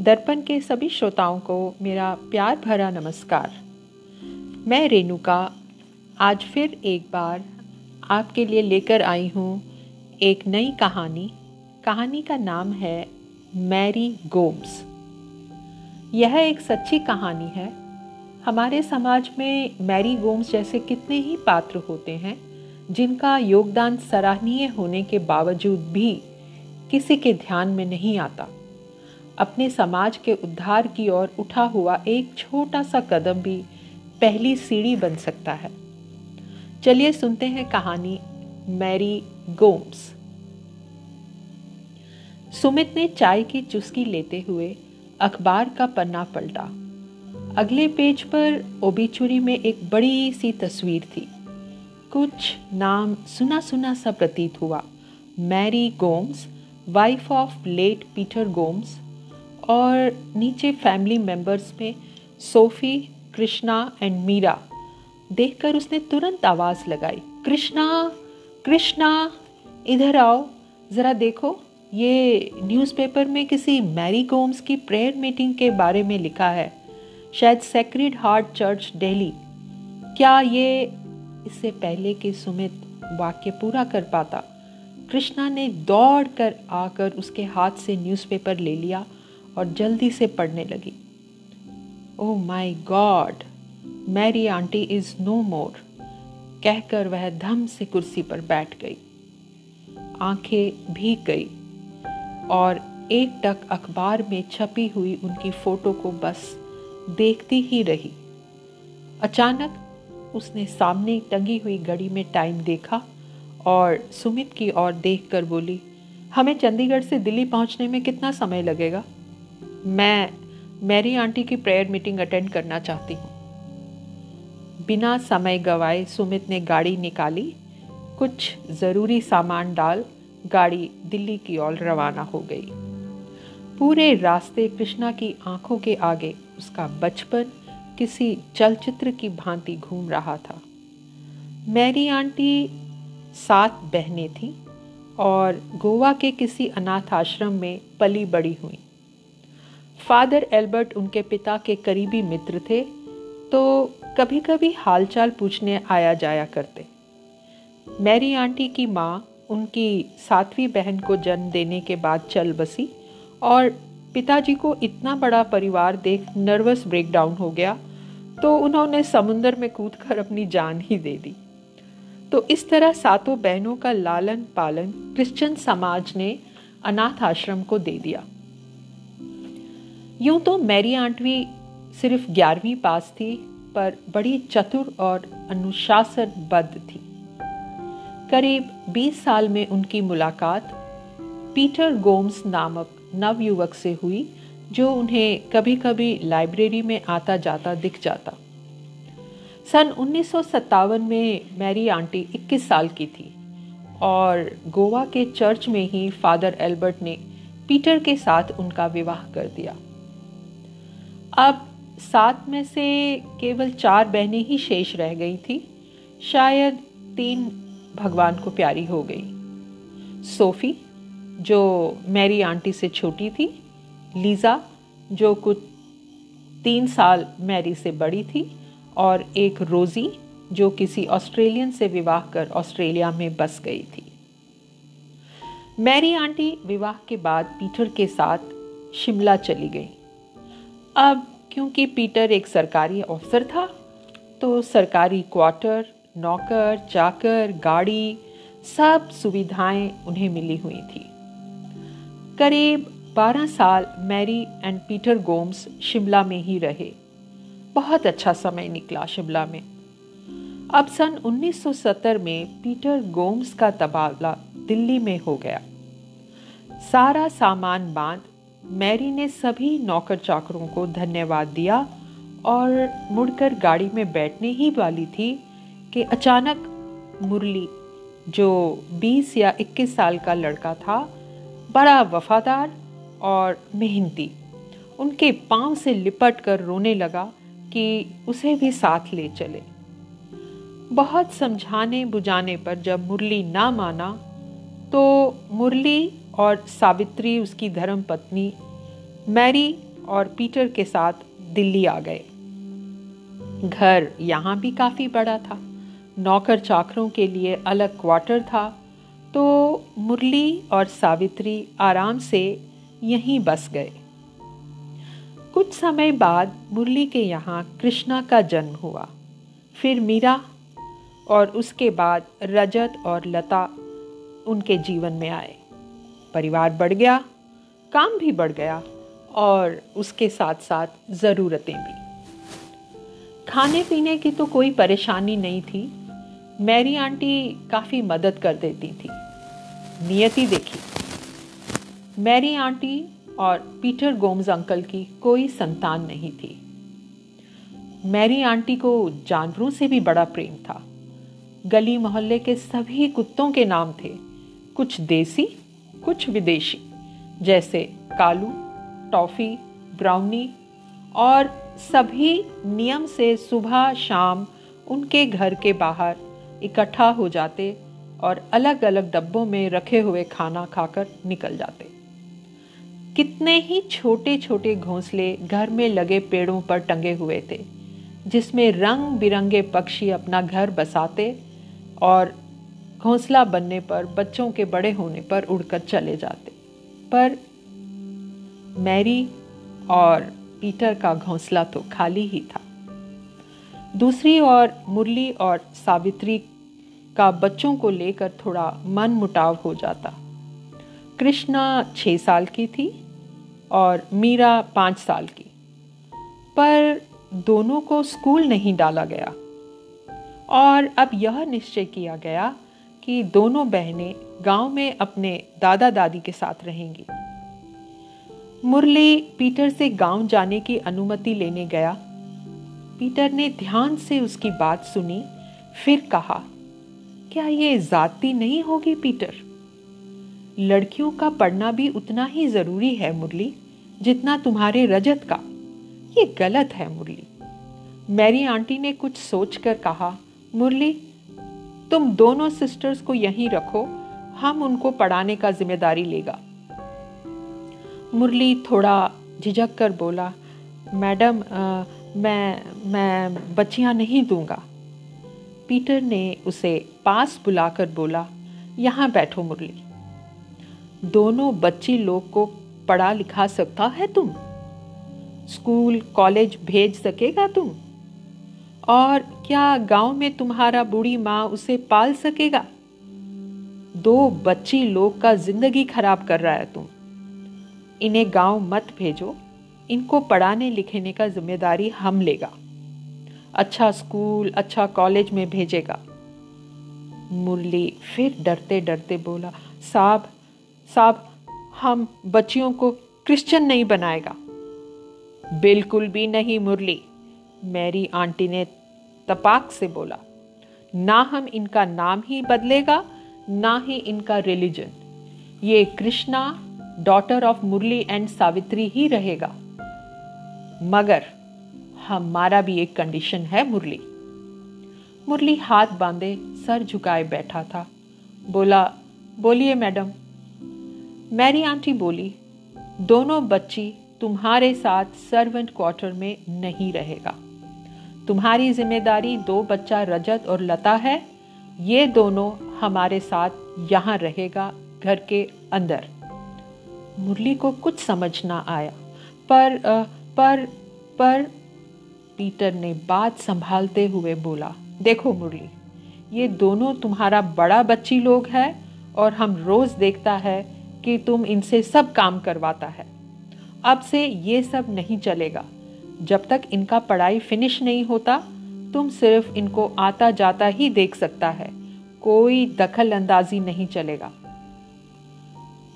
दर्पण के सभी श्रोताओं को मेरा प्यार भरा नमस्कार। मैं रेणुका, आज फिर एक बार आपके लिए लेकर आई हूँ एक नई कहानी। कहानी का नाम है मैरी गोम्स। यह एक सच्ची कहानी है। हमारे समाज में मैरी गोम्स जैसे कितने ही पात्र होते हैं, जिनका योगदान सराहनीय होने के बावजूद भी किसी के ध्यान में नहीं आता। अपने समाज के उद्धार की ओर उठा हुआ एक छोटा सा कदम भी पहली सीढ़ी बन सकता है। चलिए सुनते हैं कहानी मैरी गोम्स। सुमित ने चाय की चुस्की लेते हुए अखबार का पन्ना पलटा। अगले पेज पर ओबीचुरी में एक बड़ी सी तस्वीर थी। कुछ नाम सुना सुना सा प्रतीत हुआ। Mary Gomes wife of late Peter Gomes और नीचे फैमिली मेंबर्स में सोफी कृष्णा एंड मीरा देखकर उसने तुरंत आवाज़ लगाई कृष्णा कृष्णा इधर आओ। ज़रा देखो, ये न्यूज़पेपर में किसी मैरी गोम्स की प्रेयर मीटिंग के बारे में लिखा है। शायद सेक्रेड हार्ट चर्च दिल्ली क्या ये इससे पहले कि सुमित वाक्य पूरा कर पाता? कृष्णा ने दौड़ कर आकर उसके हाथ से न्यूज़पेपर ले लिया और जल्दी से पढ़ने लगी। ओ my god Mary aunty is no more कहकर वह धम से कुर्सी पर बैठ गई। आँखें भीग गई और एक टक अखबार में छपी हुई उनकी फ़ोटो को बस देखती ही रही। अचानक उसने सामने टंगी हुई घड़ी में टाइम देखा और सुमित की ओर देखकर बोली, हमें चंडीगढ़ से दिल्ली पहुँचने में कितना समय लगेगा? मैं, मैरी आंटी की प्रेयर मीटिंग अटेंड करना चाहती हूँ। बिना समय गवाए सुमित ने गाड़ी निकाली, कुछ ज़रूरी सामान डाल, गाड़ी दिल्ली की ओर रवाना हो गई। पूरे रास्ते कृष्णा की आँखों के आगे उसका बचपन, किसी चलचित्र की भांति घूम रहा था। मैरी आंटी सात बहनें थीं और गोवा के किसी अनाथ आश्रम में पली बड़ी हुई। फादर एल्बर्ट उनके पिता के करीबी मित्र थे तो कभी कभी हालचाल पूछने आया जाया करते। मैरी आंटी की माँ उनकी सातवीं बहन को जन्म देने के बाद चल बसी और पिताजी को इतना बड़ा परिवार देख नर्वस ब्रेकडाउन हो गया तो उन्होंने समुंदर में कूद कर अपनी जान ही दे दी। तो इस तरह सातों बहनों का लालन पालन क्रिश्चियन समाज ने अनाथ आश्रम को दे दिया। यूँ तो मैरी आंटवी सिर्फ़ ग्यारहवीं पास थी, पर बड़ी चतुर और अनुशासनबद्ध थी। करीब 20 साल में उनकी मुलाकात पीटर गोम्स नामक नवयुवक से हुई, जो उन्हें कभी कभी लाइब्रेरी में आता जाता दिख जाता। सन उन्नीस सौ सत्तावन में मैरी आंटी 21 साल की थी और गोवा के चर्च में ही फादर एल्बर्ट ने पीटर के साथ उनका विवाह कर दिया। अब सात में से केवल चार बहनें ही शेष रह गई थी। शायद तीन भगवान को प्यारी हो गई। सोफी, जो मेरी आंटी से छोटी थी, लीजा, जो कुछ तीन साल मैरी से बड़ी थी, और एक रोज़ी, जो किसी ऑस्ट्रेलियन से विवाह कर ऑस्ट्रेलिया में बस गई थी। मैरी आंटी विवाह के बाद पीटर के साथ शिमला चली गई। अब क्योंकि पीटर एक सरकारी अफसर था तो सरकारी क्वार्टर, नौकर, चाकर, गाड़ी, सब सुविधाएँ उन्हें मिली हुई थी। करीब 12 साल Mary and Peter Gomes Shimla में ही रहे। बहुत अच्छा समय निकला शिमला में। अब सन 1970 में पीटर गोम्स का तबादला दिल्ली में हो गया। सारा सामान बाँध मैरी ने सभी नौकर चाकरों को धन्यवाद दिया और मुड़कर गाड़ी में बैठने ही वाली थी कि अचानक मुरली, जो 20 या 21 साल का लड़का था, बड़ा वफादार और मेहनती, उनके पाँव से लिपट कर रोने लगा कि उसे भी साथ ले चले। बहुत समझाने बुझाने पर जब मुरली ना माना तो मुरली और सावित्री, उसकी धर्म पत्नी मैरी और पीटर के साथ दिल्ली आ गए। घर यहाँ भी काफ़ी बड़ा था। नौकर चाकरों के लिए अलग क्वार्टर था। तो मुरली और सावित्री आराम से यहीं बस गए। कुछ समय बाद मुरली के यहाँ कृष्णा का जन्म हुआ। फिर मीरा और उसके बाद रजत और लता उनके जीवन में आए। परिवार बढ़ गया, काम भी बढ़ गया और उसके साथ साथ ज़रूरतें भी। खाने पीने की तो कोई परेशानी नहीं थी। मैरी आंटी काफ़ी मदद कर देती थी। नियति देखी। मैरी आंटी और पीटर गोम्स अंकल की कोई संतान नहीं थी। मैरी आंटी को जानवरों से भी बड़ा प्रेम था। गली मोहल्ले के सभी कुत्तों के नाम थे। कुछ देसी कुछ विदेशी, जैसे कालू, टॉफ़ी, ब्राउनी और सभी नियम से सुबह शाम उनके घर के बाहर इकट्ठा हो जाते और अलग अलग डब्बों में रखे हुए खाना खाकर निकल जाते। कितने ही छोटे छोटे घोंसले घर में लगे पेड़ों पर टंगे हुए थे, जिसमें रंग बिरंगे पक्षी अपना घर बसाते और घोंसला बनने पर, बच्चों के बड़े होने पर उड़कर चले जाते। पर मैरी और पीटर का घोंसला तो खाली ही था। दूसरी ओर मुरली और सावित्री का बच्चों को लेकर थोड़ा मन मुटाव हो जाता। कृष्णा छः साल की थी और मीरा पाँच साल की। पर दोनों को स्कूल नहीं डाला गया। और अब यह निश्चय किया गया कि दोनों बहनें गाँव में अपने दादा दादी के साथ रहेंगी। मुरली पीटर से गाँव जाने की अनुमति लेने गया। पीटर ने ध्यान से उसकी बात सुनी, फिर कहा, क्या ये जाति नहीं होगी पीटर? लड़कियों का पढ़ना भी उतना ही ज़रूरी है मुरली, जितना तुम्हारे रजत का। ये गलत है मुरली। मैरी आंटी ने कुछ सोचकर कहा, मुरली तुम दोनों सिस्टर्स को यहीं रखो, हम उनको पढ़ाने का ज़िम्मेदारी लेगा। मुरली थोड़ा झिझक कर बोला, मैडम मैं मैं बच्चियाँ नहीं दूँगा। पीटर ने उसे पास बुलाकर बोला, यहाँ बैठो मुरली। दोनों बच्ची लोग को पढ़ा लिखा सकता है तुम? स्कूल, कॉलेज भेज सकेगा तुम? और क्या गाँव में तुम्हारा बूढ़ी माँ उसे पाल सकेगा? दो बच्ची लोग का ज़िंदगी खराब कर रहा है तुम। इन्हें गाँव मत भेजो। इनको पढ़ाने लिखने का ज़िम्मेदारी हम लेगा। अच्छा स्कूल अच्छा कॉलेज में भेजेगा। मुरली फिर डरते डरते बोला, साहब साहब, हम बच्चियों को क्रिश्चियन नहीं बनाएगा। बिल्कुल भी नहीं, मुरली। मेरी आंटी ने तपाक से बोला, ना हम इनका नाम ही बदलेगा, ना ही इनका रिलीजन ये Krishna daughter of Murli and Savitri ही रहेगा। मगर हमारा भी एक कंडीशन है मुरली। मुरली हाथ बांधे, सर झुकाए बैठा था। बोला, बोलिए मैडम। मैरी आंटी बोली, दोनों बच्ची तुम्हारे साथ सर्वेंट क्वार्टर में नहीं रहेगा। तुम्हारी ज़िम्मेदारी दो बच्चा रजत और लता है। ये दोनों हमारे साथ यहाँ रहेगा घर के अंदर। मुरली को कुछ समझ ना आया, पर पर पर पीटर ने बात संभालते हुए बोला, देखो मुरली, ये दोनों तुम्हारा बड़ा बच्ची लोग है और हम रोज देखता है कि तुम इनसे सब काम करवाता है। अब से ये सब नहीं चलेगा। जब तक इनका पढ़ाई फिनिश नहीं होता, तुम सिर्फ़ इनको आता जाता ही देख सकता है। कोई दखल अंदाजी नहीं चलेगा।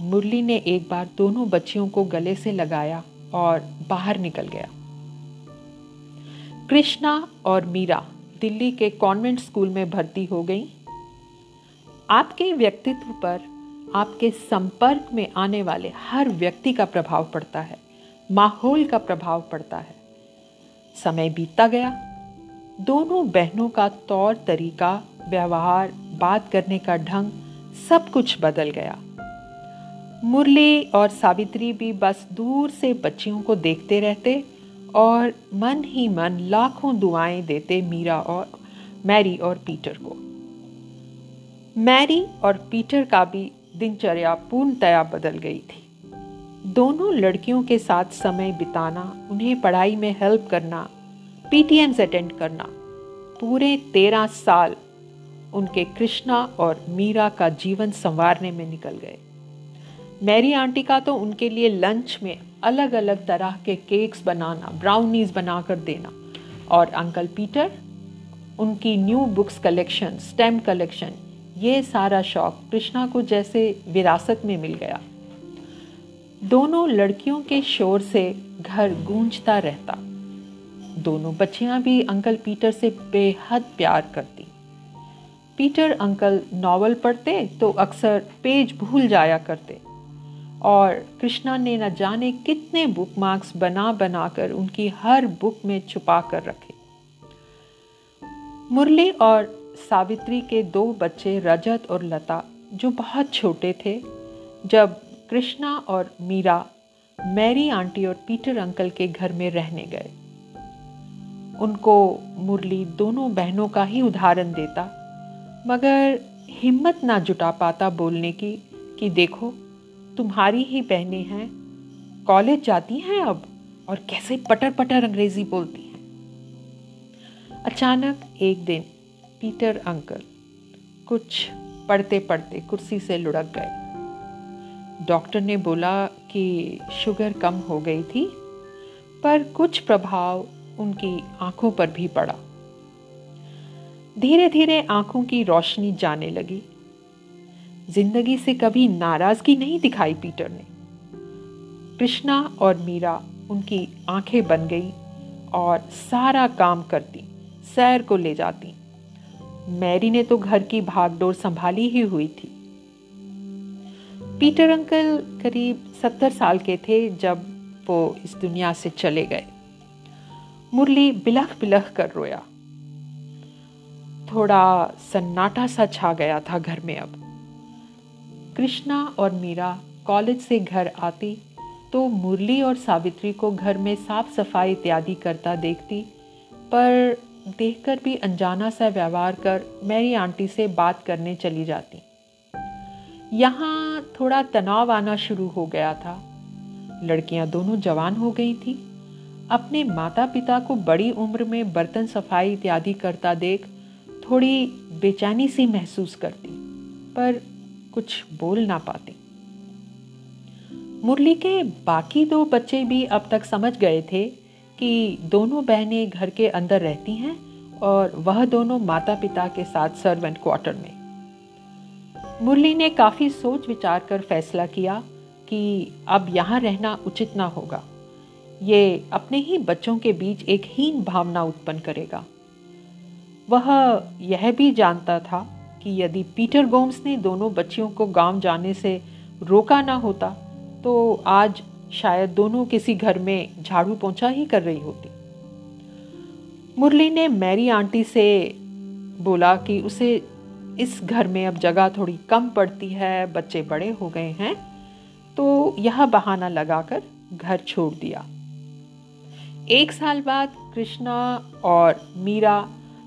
मुरली ने एक बार दोनों बच्चियों को गले से लगाया और बाहर निकल गया। कृष्णा और मीरा दिल्ली के कॉन्वेंट स्कूल में भर्ती हो गई। आपके व्यक्तित्व पर, आपके संपर्क में आने वाले हर व्यक्ति का प्रभाव पड़ता है, माहौल का प्रभाव पड़ता है। समय बीतता गया। दोनों बहनों का तौर, तरीका, व्यवहार, बात करने का ढंग सब कुछ बदल गया। मुरली और सावित्री भी बस दूर से बच्चियों को देखते रहते और मन ही मन लाखों दुआएँ देते मीरा और मैरी और पीटर को। मैरी और पीटर का भी दिनचर्या पूर्णतया बदल गई थी। दोनों लड़कियों के साथ समय बिताना, उन्हें पढ़ाई में हेल्प करना पीटीएम्स अटेंड करना, पूरे तेरह साल उनके कृष्णा और मीरा का जीवन संवारने में निकल गए। मैरी आंटी का तो उनके लिए लंच में अलग अलग तरह के केक्स बनाना ब्राउनीज बनाकर देना और अंकल पीटर उनकी new books collection stamp collection ये सारा शौक कृष्णा को जैसे विरासत में मिल गया। दोनों लड़कियों के शोर से घर गूंजता रहता। दोनों बच्चियाँ भी अंकल पीटर से बेहद प्यार करती। पीटर अंकल नॉवल पढ़ते तो अक्सर पेज भूल जाया करते। और कृष्णा ने न जाने कितने बुक मार्क्स बना बनाकर उनकी हर बुक में छुपा कर रखे। मुरली और सावित्री के दो बच्चे रजत और लता, जो बहुत छोटे थे, जब कृष्णा और मीरा, मैरी आंटी और पीटर अंकल के घर में रहने गए। उनको मुरली दोनों बहनों का ही उदाहरण देता, मगर हिम्मत ना जुटा पाता बोलने की कि देखो, तुम्हारी ही बहनें हैं, कॉलेज जाती हैं अब और कैसे पटर पटर अंग्रेज़ी बोलती हैं। अचानक एक दिन पीटर अंकल कुछ पढ़ते पढ़ते कुर्सी से लुढ़क गए। डॉक्टर ने बोला कि शुगर कम हो गई थी, पर कुछ प्रभाव उनकी आँखों पर भी पड़ा। धीरे धीरे आँखों की रोशनी जाने लगी। ज़िंदगी से कभी नाराज़गी नहीं दिखाई पीटर ने। कृष्णा और मीरा उनकी आँखें बन गई और सारा काम करती, सैर को ले जाती। मैरी ने तो घर की भागडोर संभाली ही हुई थी। पीटर अंकल करीब सत्तर साल के थे जब वो इस दुनिया से चले गए। मुरली बिलख बिलख कर रोया। थोड़ा सन्नाटा सा छा गया था घर में अब। कृष्णा और मीरा कॉलेज से घर आती तो मुरली और सावित्री को घर में साफ़ सफ़ाई इत्यादि करता देखती, पर देखकर भी अनजाना सा व्यवहार कर मेरी आंटी से बात करने चली जाती। यहाँ थोड़ा तनाव आना शुरू हो गया था। लड़कियाँ दोनों जवान हो गई थी। अपने माता पिता को बड़ी उम्र में बर्तन सफ़ाई इत्यादि करता देख थोड़ी बेचैनी सी महसूस करती, पर कुछ बोल ना पाती। मुरली के बाकी दो बच्चे भी अब तक समझ गए थे कि दोनों बहनें घर के अंदर रहती हैं और वह दोनों माता पिता के साथ सर्वेंट क्वार्टर में। मुरली ने काफ़ी सोच विचार कर फैसला किया कि अब यहाँ रहना उचित ना होगा। ये अपने ही बच्चों के बीच एक हीन भावना उत्पन्न करेगा। वह यह भी जानता था कि यदि पीटर गोम्स ने दोनों बच्चियों को गाँव जाने से रोका ना होता तो आज शायद दोनों किसी घर में झाड़ू पोछा ही कर रही होती। मुरली ने मैरी आंटी से बोला कि उसे इस घर में अब जगह थोड़ी कम पड़ती है, बच्चे बड़े हो गए हैं तो यह बहाना लगाकर घर छोड़ दिया। एक साल बाद कृष्णा और मीरा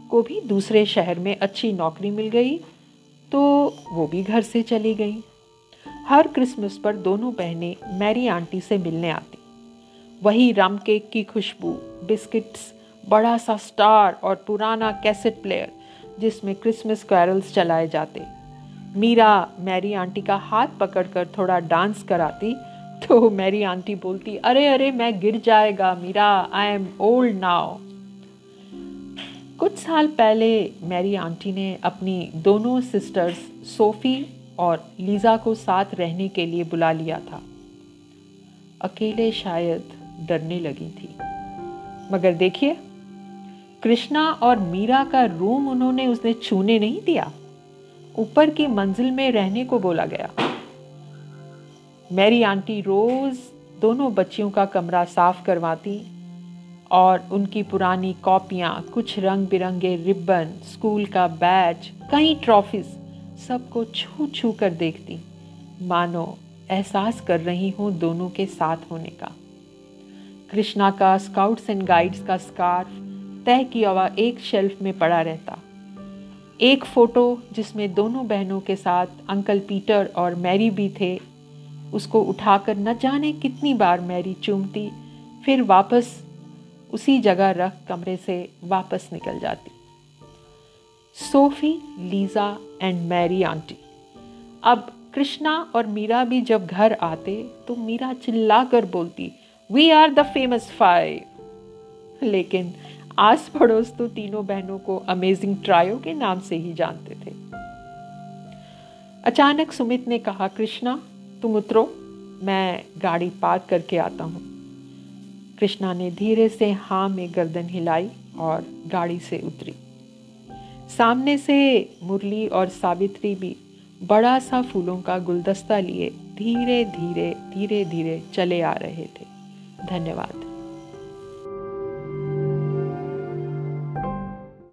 को भी दूसरे शहर में अच्छी नौकरी मिल गई तो वो भी घर से चली गई। हर क्रिसमस पर दोनों बहनें मैरी आंटी से मिलने आती। वही रम केक की खुशबू, बिस्किट्स, बड़ा सा स्टार और पुराना कैसेट प्लेयर। जिसमें क्रिसमस कैरल्स चलाए जाते। मीरा, मैरी आंटी का हाथ पकड़कर थोड़ा डांस कराती तो मैरी आंटी बोलती, अरे अरे, मैं गिर जाएगा, Meera I am old now कुछ साल पहले मेरी आंटी ने अपनी दोनों सिस्टर्स सोफ़ी और लीज़ा को साथ रहने के लिए बुला लिया था। अकेले शायद डरने लगी थी। मगर देखिए कृष्णा और मीरा का रूम उन्होंने उसने छूने नहीं दिया। ऊपर की मंजिल में रहने को बोला गया। मेरी आंटी रोज दोनों बच्चियों का कमरा साफ़ करवाती और उनकी पुरानी कॉपियाँ, कुछ रंग बिरंगे रिबन स्कूल का बैच, कई ट्रॉफीज, सबको छू छू कर देखती। मानो एहसास कर रही हूँ दोनों के साथ होने का। कृष्णा का स्काउट्स एंड गाइड्स का स्कार्फ तय किया हुआ एक शेल्फ में पड़ा रहता। एक फ़ोटो जिसमें दोनों बहनों के साथ अंकल पीटर और मैरी भी थे, उसको उठाकर न जाने कितनी बार मैरी चूमती, फिर वापस उसी जगह रख कमरे से वापस निकल जाती। Sophie, Lisa and Mary aunty. अब कृष्णा और मीरा भी जब घर आते तो मीरा चिल्लाकर बोलती we are the famous five लेकिन आस पड़ोस तो तीनों बहनों को अमेजिंग ट्रायो के नाम से ही जानते थे। अचानक सुमित ने कहा, कृष्णा, तुम उतरो, मैं गाड़ी पार्क करके आता हूँ। कृष्णा ने धीरे से हाँ में गर्दन हिलाई और गाड़ी से उतरी। सामने से मुरली और सावित्री भी बड़ा सा फूलों का गुलदस्ता लिए धीरे धीरे धीरे धीरे चले आ रहे थे। धन्यवाद।